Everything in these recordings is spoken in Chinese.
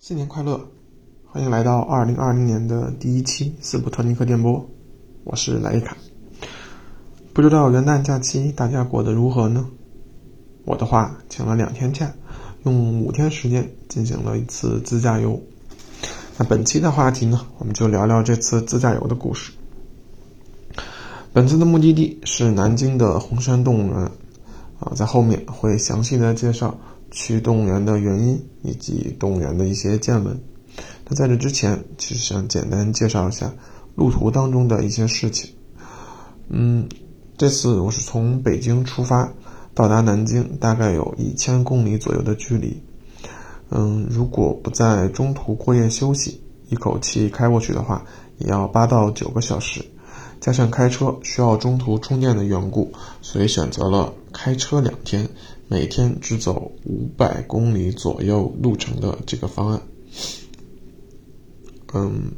新年快乐！欢迎来到二零二零年的第一期斯普特尼克电波，我是莱伊卡。不知道元旦假期大家过得如何呢？我的话，请了两天假，用五天时间进行了一次自驾游。那本期的话题呢，我们就聊聊这次自驾游的故事。本次的目的地是南京的红山动物园，啊，在后面会详细的介绍去动物园的原因以及动物园的一些见闻。那在这之前，其实想简单介绍一下路途当中的一些事情。嗯，这次我是从北京出发，到达南京大概有一千公里左右的距离。嗯，如果不在中途过夜休息，一口气开过去的话，也要八到九个小时。加上开车需要中途充电的缘故，所以选择了开车两天，每天只走五百公里左右路程的这个方案。嗯，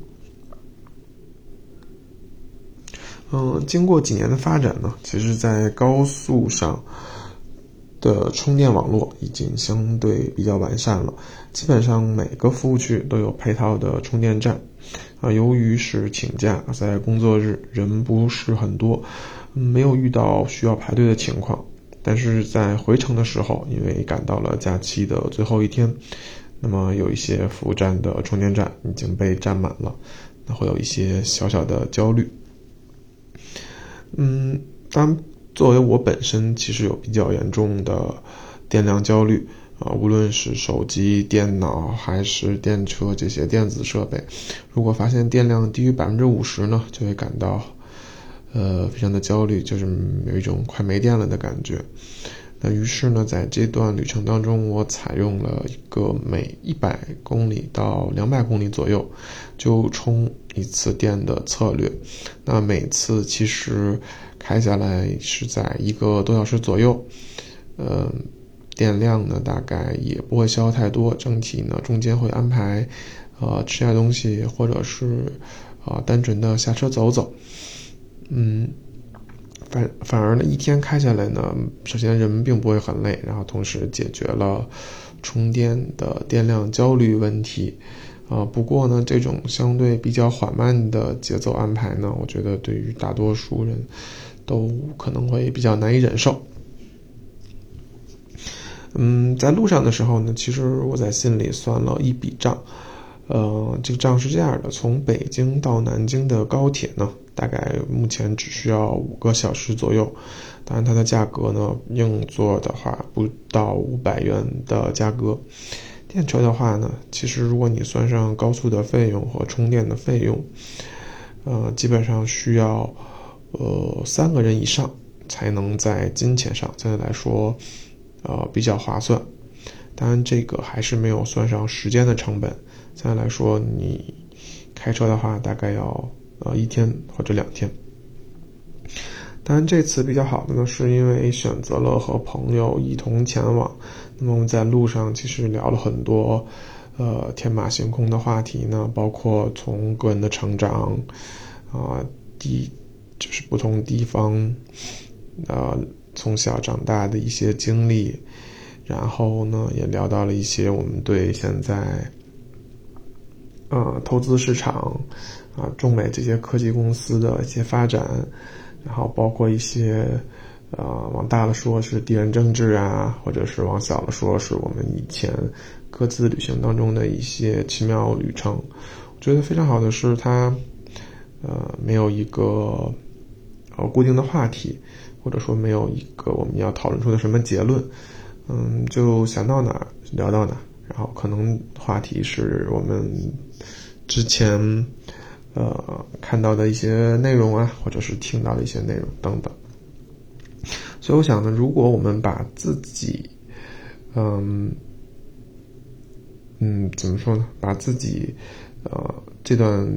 嗯，经过几年的发展呢，其实，在高速上的充电网络已经相对比较完善了，基本上每个服务区都有配套的充电站。啊，由于是请假，在工作日人不是很多，没有遇到需要排队的情况。但是在回程的时候，因为赶到了假期的最后一天，那么有一些服务站的充电站已经被占满了，那会有一些小小的焦虑。嗯，当作为我本身其实有比较严重的电量焦虑。啊，无论是手机、电脑还是电车这些电子设备，如果发现电量低于百分之五十呢，就会感到，呃，非常的焦虑，就是有一种快没电了的感觉。那于是呢，在这段旅程当中，我采用了一个每一百公里到两百公里左右就充一次电的策略。那每次其实开下来是在一个多小时左右，嗯。电量呢，大概也不会消耗太多。整体呢，中间会安排，呃，吃下东西，或者是，啊，单纯的下车走走。嗯，反反而呢，一天开下来呢，首先人并不会很累，然后同时解决了充电的电量焦虑问题。啊，不过呢，这种相对比较缓慢的节奏安排呢，我觉得对于大多数人都可能会比较难以忍受。嗯，在路上的时候呢，其实我在心里算了一笔账，呃，这个账是这样的：从北京到南京的高铁呢，大概目前只需要五个小时左右，当然它的价格呢，硬座的话不到五百元的价格，电车的话呢，其实如果你算上高速的费用和充电的费用，呃，基本上需要呃三个人以上才能在金钱上相对来说。呃，比较划算，当然这个还是没有算上时间的成本。再来说，你开车的话，大概要呃一天或者两天。当然这次比较好的呢，是因为选择了和朋友一同前往。那么我们在路上其实聊了很多，呃，天马行空的话题呢，包括从个人的成长，啊，地就是不同地方，啊。从小长大的一些经历，然后呢，也聊到了一些我们对现在，呃，投资市场，啊，中美这些科技公司的一些发展，然后包括一些，呃，往大了说是地缘政治啊，或者是往小了说是我们以前各自旅行当中的一些奇妙旅程。我觉得非常好的是它，呃，没有一个，呃，固定的话题。或者说没有一个我们要讨论出的什么结论，嗯，就想到哪聊到哪，然后可能话题是我们之前呃看到的一些内容啊，或者是听到的一些内容等等。所以我想呢，如果我们把自己，嗯嗯，怎么说呢？把自己呃这段。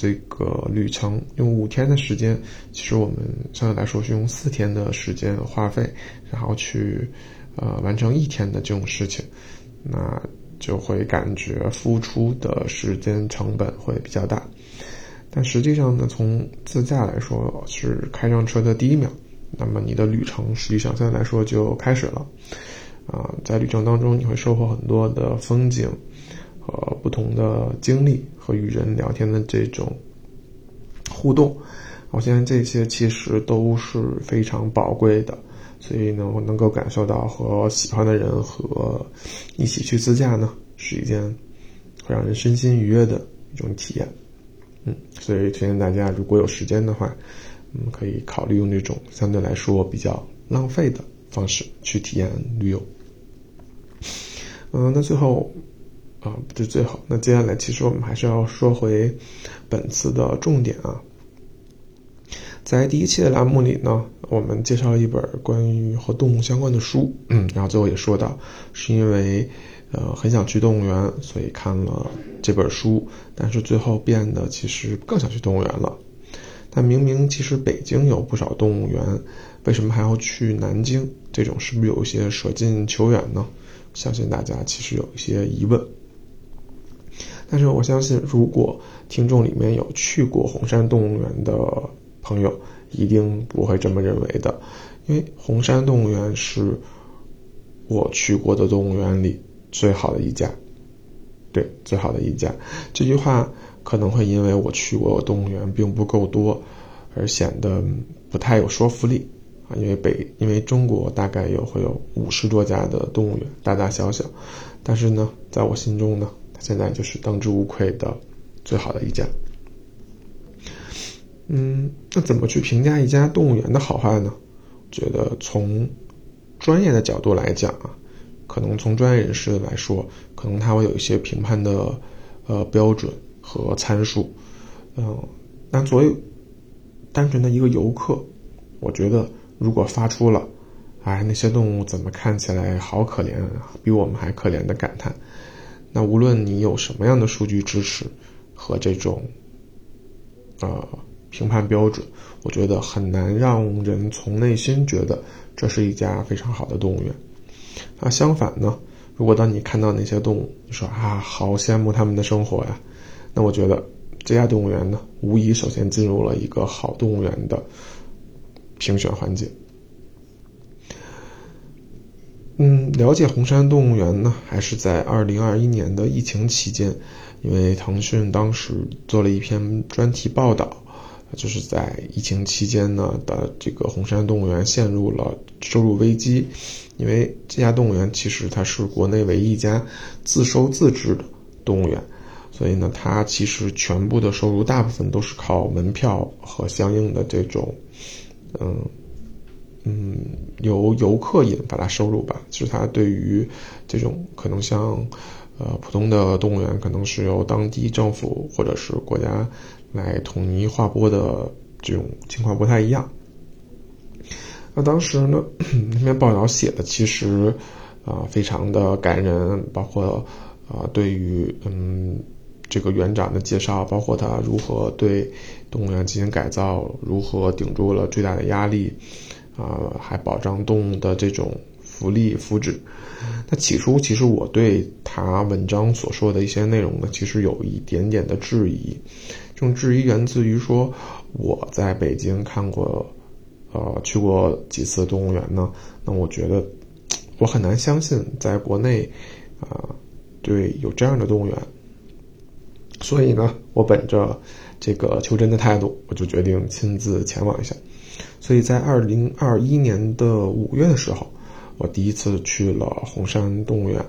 这个旅程用五天的时间，其实我们相对来说是用四天的时间花费，然后去呃完成一天的这种事情，那就会感觉付出的时间成本会比较大。但实际上呢，从自驾来说是开上车的第一秒，那么你的旅程实际上相对来说就开始了。啊，在旅程当中你会收获很多的风景和不同的经历和与人聊天的这种互动，我相信这些其实都是非常宝贵的。所以呢，我能够感受到和喜欢的人和一起去自驾呢，是一件会让人身心愉悦的一种体验。嗯，所以推荐大家如果有时间的话，嗯，可以考虑用这种相对来说比较浪费的方式去体验旅游。嗯，那最后啊，不最后，那接下来其实我们还是要说回本次的重点啊。在第一期的栏目里呢，我们介绍了一本关于和动物相关的书，嗯，然后最后也说到，是因为呃很想去动物园，所以看了这本书，但是最后变得其实更想去动物园了。但明明其实北京有不少动物园，为什么还要去南京？这种是不是有一些舍近求远呢？相信大家其实有一些疑问。但是我相信，如果听众里面有去过红山动物园的，朋友一定不会这么认为的，因为红山动物园是我去过的动物园里最好的一家，对，最好的一家。这句话可能会因为我去过动物园并不够多而显得不太有说服力啊，因为北，因为中国大概有会有五十多家的动物园，大大小小，但是呢，在我心中呢，它现在就是当之无愧的最好的一家。嗯，那怎么去评价一家动物园的好坏呢？觉得从专业的角度来讲啊，可能从专业人士来说，可能他会有一些评判的呃标准和参数。嗯，那作为单纯的一个游客，我觉得如果发出了“哎，那些动物怎么看起来好可怜啊，比我们还可怜”的感叹，那无论你有什么样的数据支持和这种呃。评判标准，我觉得很难让人从内心觉得这是一家非常好的动物园。那相反呢，如果当你看到那些动物，你说啊，好羡慕他们的生活呀，那我觉得这家动物园呢，无疑首先进入了一个好动物园的评选环节。嗯，了解红山动物园呢，还是在二零二一年的疫情期间，因为腾讯当时做了一篇专题报道。就是在疫情期间呢的这个红山动物园陷入了收入危机，因为这家动物园其实它是国内唯一一家自收自治的动物园，所以呢，它其实全部的收入大部分都是靠门票和相应的这种，嗯嗯，由游客引发的收入吧。其实它对于这种可能像呃普通的动物园，可能是由当地政府或者是国家。来统一划拨的这种情况不太一样。那当时呢，那篇报道写的其实啊非常的感人，包括啊对于嗯这个园长的介绍，包括他如何对动物园进行改造，如何顶住了最大的压力，啊还保障动物的这种福利福祉。那起初其实我对他文章所说的一些内容呢，其实有一点点的质疑。这种质疑源自于说，我在北京看过，呃，去过几次动物园呢。那我觉得，我很难相信在国内，啊，对有这样的动物园。所以呢，我本着这个求真的态度，我就决定亲自前往一下。所以在二零二一年的五月的时候，我第一次去了红山动物园。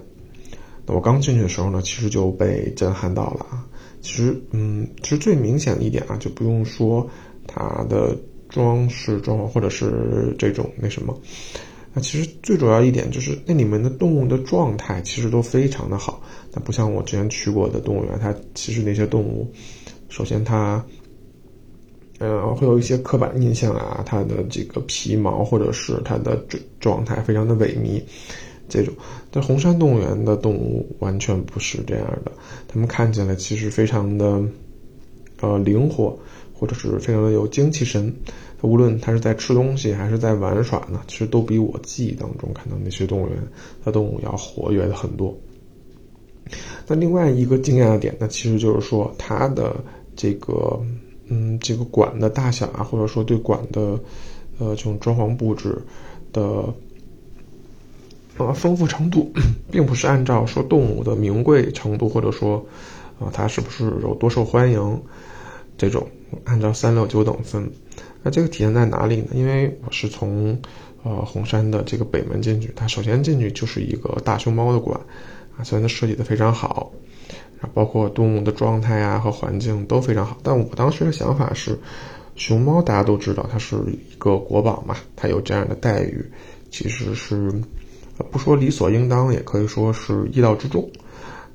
那我刚进去的时候呢，其实就被震撼到了啊。其实，嗯，其实最明显的一点啊，就不用说它的装饰装潢，或者是这种那什么，那其实最主要一点就是那里面的动物的状态其实都非常的好。那不像我之前去过的动物园，它其实那些动物，首先它，呃，会有一些刻板印象啊，它的这个皮毛或者是它的状状态非常的萎靡。这种，但红山动物园的动物完全不是这样的，它们看起来其实非常的，呃，灵活，或者是非常的有精气神。无论它是在吃东西还是在玩耍呢，其实都比我记忆当中看到那些动物园的动物要活跃的很多。那另外一个惊讶的点，呢其实就是说它的这个，嗯，这个馆的大小啊，或者说对馆的，呃，这种装潢布置的。呃，丰富程度并不是按照说动物的名贵程度，或者说，啊，它是不是有多受欢迎，这种按照三六九等分。那这个体现在哪里呢？因为我是从呃红山的这个北门进去，它首先进去就是一个大熊猫的馆，啊，虽然它设计的非常好，啊，包括动物的状态啊和环境都非常好，但我当时的想法是，熊猫大家都知道它是一个国宝嘛，它有这样的待遇，其实是。不说理所应当，也可以说是意料之中。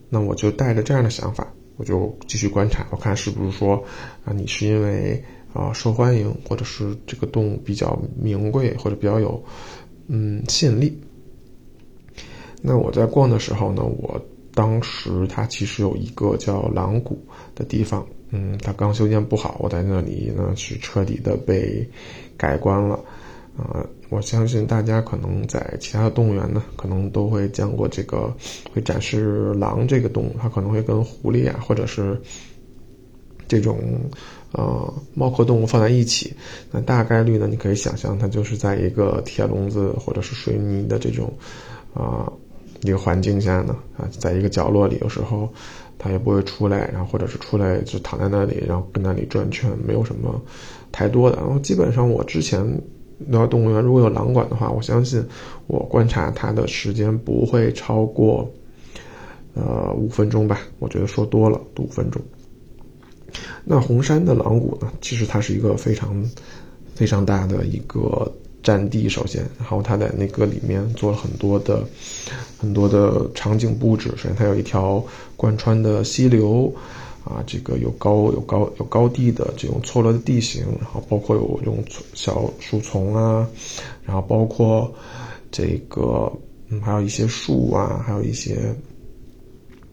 那我就带着这样的想法，我就继续观察，我看是不是说啊，你是因为啊受欢迎，或者是这个动物比较名贵，或者比较有嗯吸引力。那我在逛的时候呢，我当时它其实有一个叫狼谷的地方，嗯，它刚修建不好，我在那里呢是彻底的被改观了。啊，我相信大家可能在其他的动物园呢，可能都会见过这个会展示狼这个动物，它可能会跟狐狸啊，或者是这种呃猫科动物放在一起。那大概率呢，你可以想象它就是在一个铁笼子或者是水泥的这种啊一个环境下呢啊，在一个角落里，有时候它也不会出来，然后或者是出来就躺在那里，然后跟那里转圈，没有什么太多的。然后基本上我之前。到动物园如果有狼馆的话，我相信我观察它的时间不会超过呃五分钟吧。我觉得说多了五分钟。那红山的狼谷呢，其实它是一个非常非常大的一个占地，首先，然后它在那个里面做了很多的很多的场景布置。首先，它有一条贯穿的溪流。啊，这个有高有高有高低的这种错落的地形，然后包括有这种小树丛啊，然后包括这个嗯，还有一些树啊，还有一些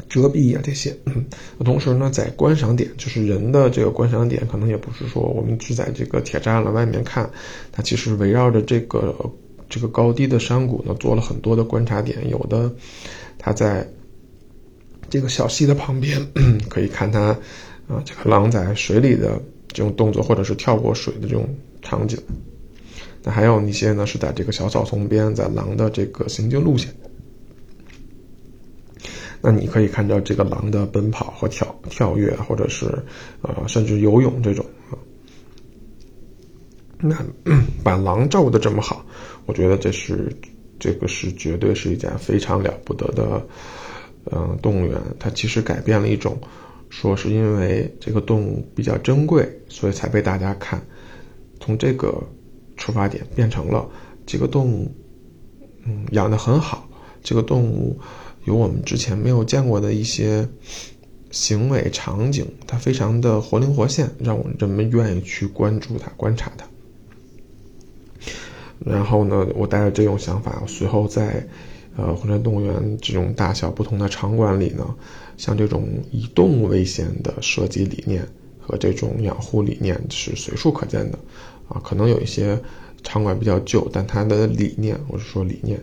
遮蔽啊这些。同时呢，在观赏点，就是人的这个观赏点，可能也不是说我们只在这个铁栅栏外面看，它其实围绕着这个这个高低的山谷呢，做了很多的观察点，有的它在。这个小溪的旁边，可以看它，啊，这个狼在水里的这种动作，或者是跳过水的这种场景。那还有一些呢，是在这个小草丛边，在狼的这个行进路线。那你可以看到这个狼的奔跑和跳跳跃，或者是呃，甚至游泳这种啊。那 把狼照顾的这么好，我觉得这是这个是绝对是一件非常了不得的。嗯，动物园它其实改变了一种，说是因为这个动物比较珍贵，所以才被大家看。从这个出发点变成了这个动物，嗯，养的很好。这个动物有我们之前没有见过的一些行为场景，它非常的活灵活现，让我们人们愿意去关注它、观察它。然后呢，我带着这种想法，随后在。呃，红山动物园这种大小不同的场馆里呢，像这种以动物为先的设计理念和这种养护理念是随处可见的，啊，可能有一些场馆比较旧，但它的理念，或者说理念，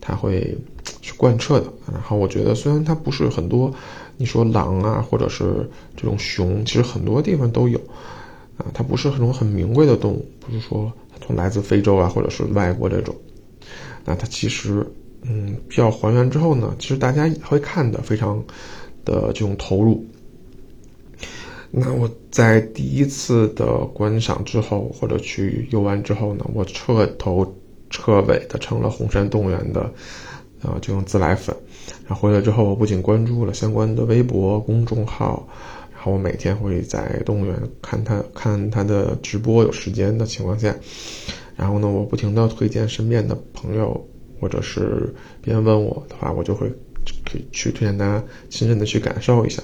它会是贯彻的。然后我觉得，虽然它不是很多，你说狼啊，或者是这种熊，其实很多地方都有，啊，它不是那种很名贵的动物，不是说从来自非洲啊，或者是外国这种，那它其实。嗯，比较还原之后呢，其实大家也会看的非常的这种投入。那我在第一次的观赏之后，或者去游玩之后呢，我彻头彻尾的成了红山动物园的啊这种自来粉。然后回来之后，我不仅关注了相关的微博公众号，然后我每天会在动物园看他看他的直播，有时间的情况下，然后呢，我不停的推荐身边的朋友。或者是别人问我的话，我就会可以去推荐大家亲身的去感受一下。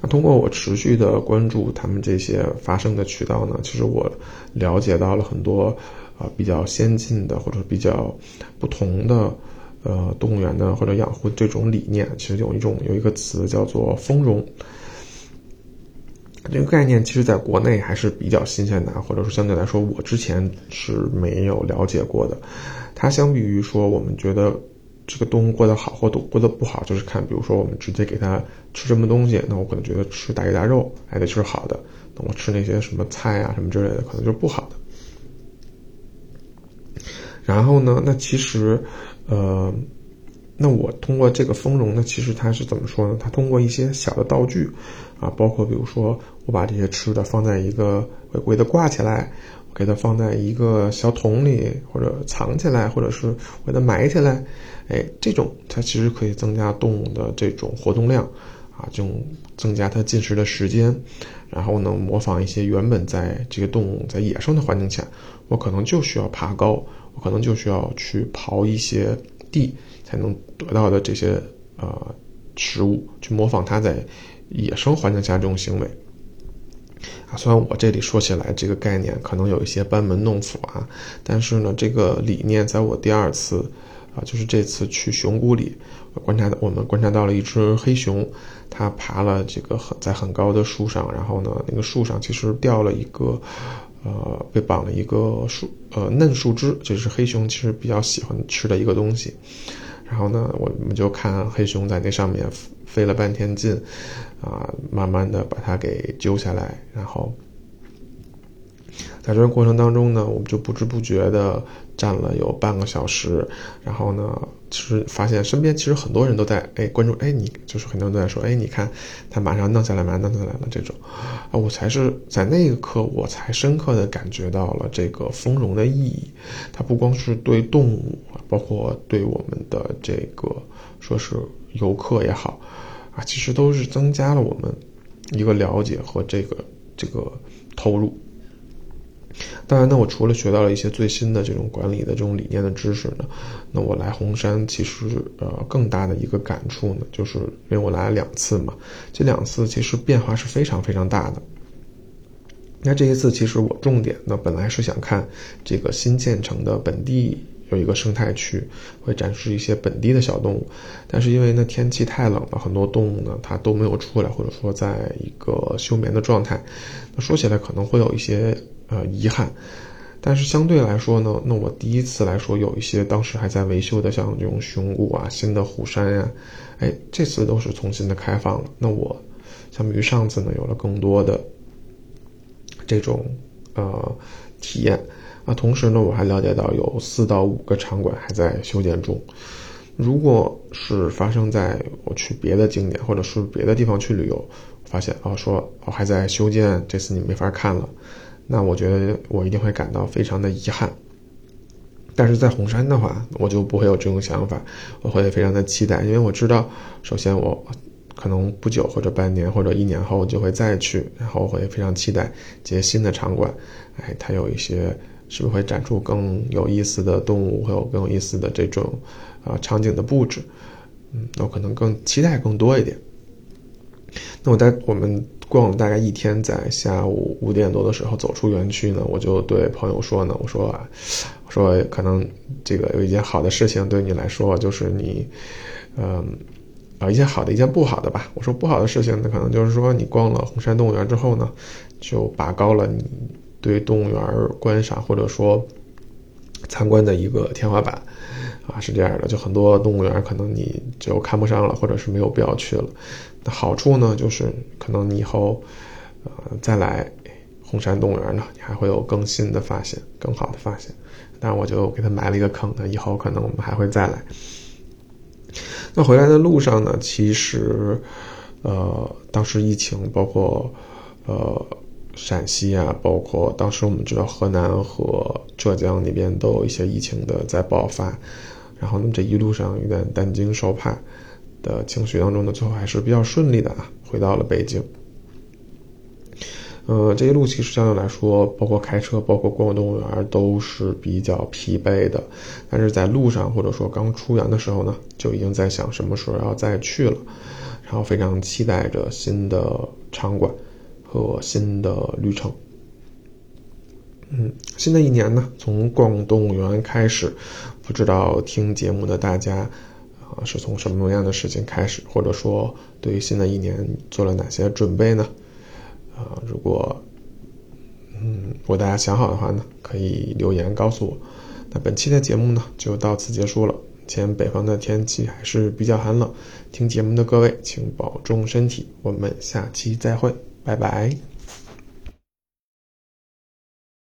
那通过我持续的关注他们这些发生的渠道呢，其实我了解到了很多啊比较先进的或者比较不同的呃动物园的或者养护这种理念。其实有一种有一个词叫做丰容。这个概念其实在国内还是比较新鲜的，或者说相对来说，我之前是没有了解过的。它相比于说，我们觉得这个动物过得好或过得不好，就是看，比如说我们直接给它吃什么东西，那我可能觉得吃大鱼大肉还得吃好的，那我吃那些什么菜啊什么之类的，可能就是不好的。然后呢，那其实，呃，那我通过这个丰容呢，其实它是怎么说呢？它通过一些小的道具，啊，包括比如说我把这些吃的放在一个微微的挂起来，我给它放在一个小桶里，或者藏起来，或者是我给它埋起来，哎，这种它其实可以增加动物的这种活动量。啊，这种增加它进食的时间，然后呢，模仿一些原本在这个动物在野生的环境下，我可能就需要爬高，我可能就需要去刨一些地才能得到的这些呃食物，去模仿它在野生环境下这种行为。啊，虽然我这里说起来这个概念可能有一些班门弄斧啊，但是呢，这个理念在我第二次啊，就是这次去熊谷里。观察我们观察到了一只黑熊，它爬了这个很在很高的树上，然后呢，那个树上其实掉了一个，呃，被绑了一个树呃嫩树枝，这是黑熊其实比较喜欢吃的一个东西。然后呢，我们就看黑熊在那上面费了半天劲，啊，慢慢的把它给揪下来，然后。在这个过程当中呢，我们就不知不觉的站了有半个小时，然后呢，其实发现身边其实很多人都在哎关注哎你就是很多人都在说哎你看他马上弄下来马上弄下来了这种，啊我才是在那一刻我才深刻的感觉到了这个丰容的意义，它不光是对动物，包括对我们的这个说是游客也好，啊其实都是增加了我们一个了解和这个这个投入。当然呢，我除了学到了一些最新的这种管理的这种理念的知识呢，那我来红山其实呃更大的一个感触呢，就是因为我来了两次嘛，这两次其实变化是非常非常大的。那这一次其实我重点呢本来是想看这个新建成的本地有一个生态区，会展示一些本地的小动物，但是因为呢天气太冷了，很多动物呢它都没有出来，或者说在一个休眠的状态，那说起来可能会有一些。呃，遗憾，但是相对来说呢，那我第一次来说，有一些当时还在维修的，像这种雄谷啊、新的虎山呀，哎，这次都是重新的开放了。那我相比于上次呢，有了更多的这种呃体验啊。同时呢，我还了解到有四到五个场馆还在修建中。如果是发生在我去别的景点或者是别的地方去旅游，发现啊，说我还在修建，这次你没法看了。那我觉得我一定会感到非常的遗憾，但是在红山的话，我就不会有这种想法，我会非常的期待，因为我知道，首先我可能不久或者半年或者一年后就会再去，然后我会非常期待这些新的场馆，哎，它有一些是不是会展出更有意思的动物，会有更有意思的这种啊场景的布置，嗯，我可能更期待更多一点。那我在我们。逛了大概一天，在下午五点多的时候走出园区呢，我就对朋友说呢，我说啊，我说可能这个有一件好的事情对你来说，就是你，嗯，啊一件好的，一件不好的吧。我说不好的事情，那可能就是说你逛了红山动物园之后呢，就拔高了你对动物园观赏或者说参观的一个天花板。啊，是这样的，就很多动物园可能你就看不上了，或者是没有必要去了。那好处呢，就是可能你以后，呃，再来红山动物园呢，你还会有更新的发现，更好的发现。但我就给他埋了一个坑，那以后可能我们还会再来。那回来的路上呢，其实，呃，当时疫情，包括呃陕西啊，包括当时我们知道河南和浙江那边都有一些疫情的在爆发。然后呢，这一路上有点担惊受怕的情绪当中呢，最后还是比较顺利的啊，回到了北京。呃，这一路其实相对来说，包括开车，包括逛动物园，都是比较疲惫的。但是在路上或者说刚出园的时候呢，就已经在想什么时候要再去了，然后非常期待着新的场馆和新的旅程。嗯，新的一年呢，从逛动物园开始，不知道听节目的大家，啊，是从什么样的事情开始，或者说对于新的一年做了哪些准备呢？啊，如果，嗯，如果大家想好的话呢，可以留言告诉我。那本期的节目呢，就到此结束了。前北方的天气还是比较寒冷，听节目的各位请保重身体，我们下期再会，拜拜。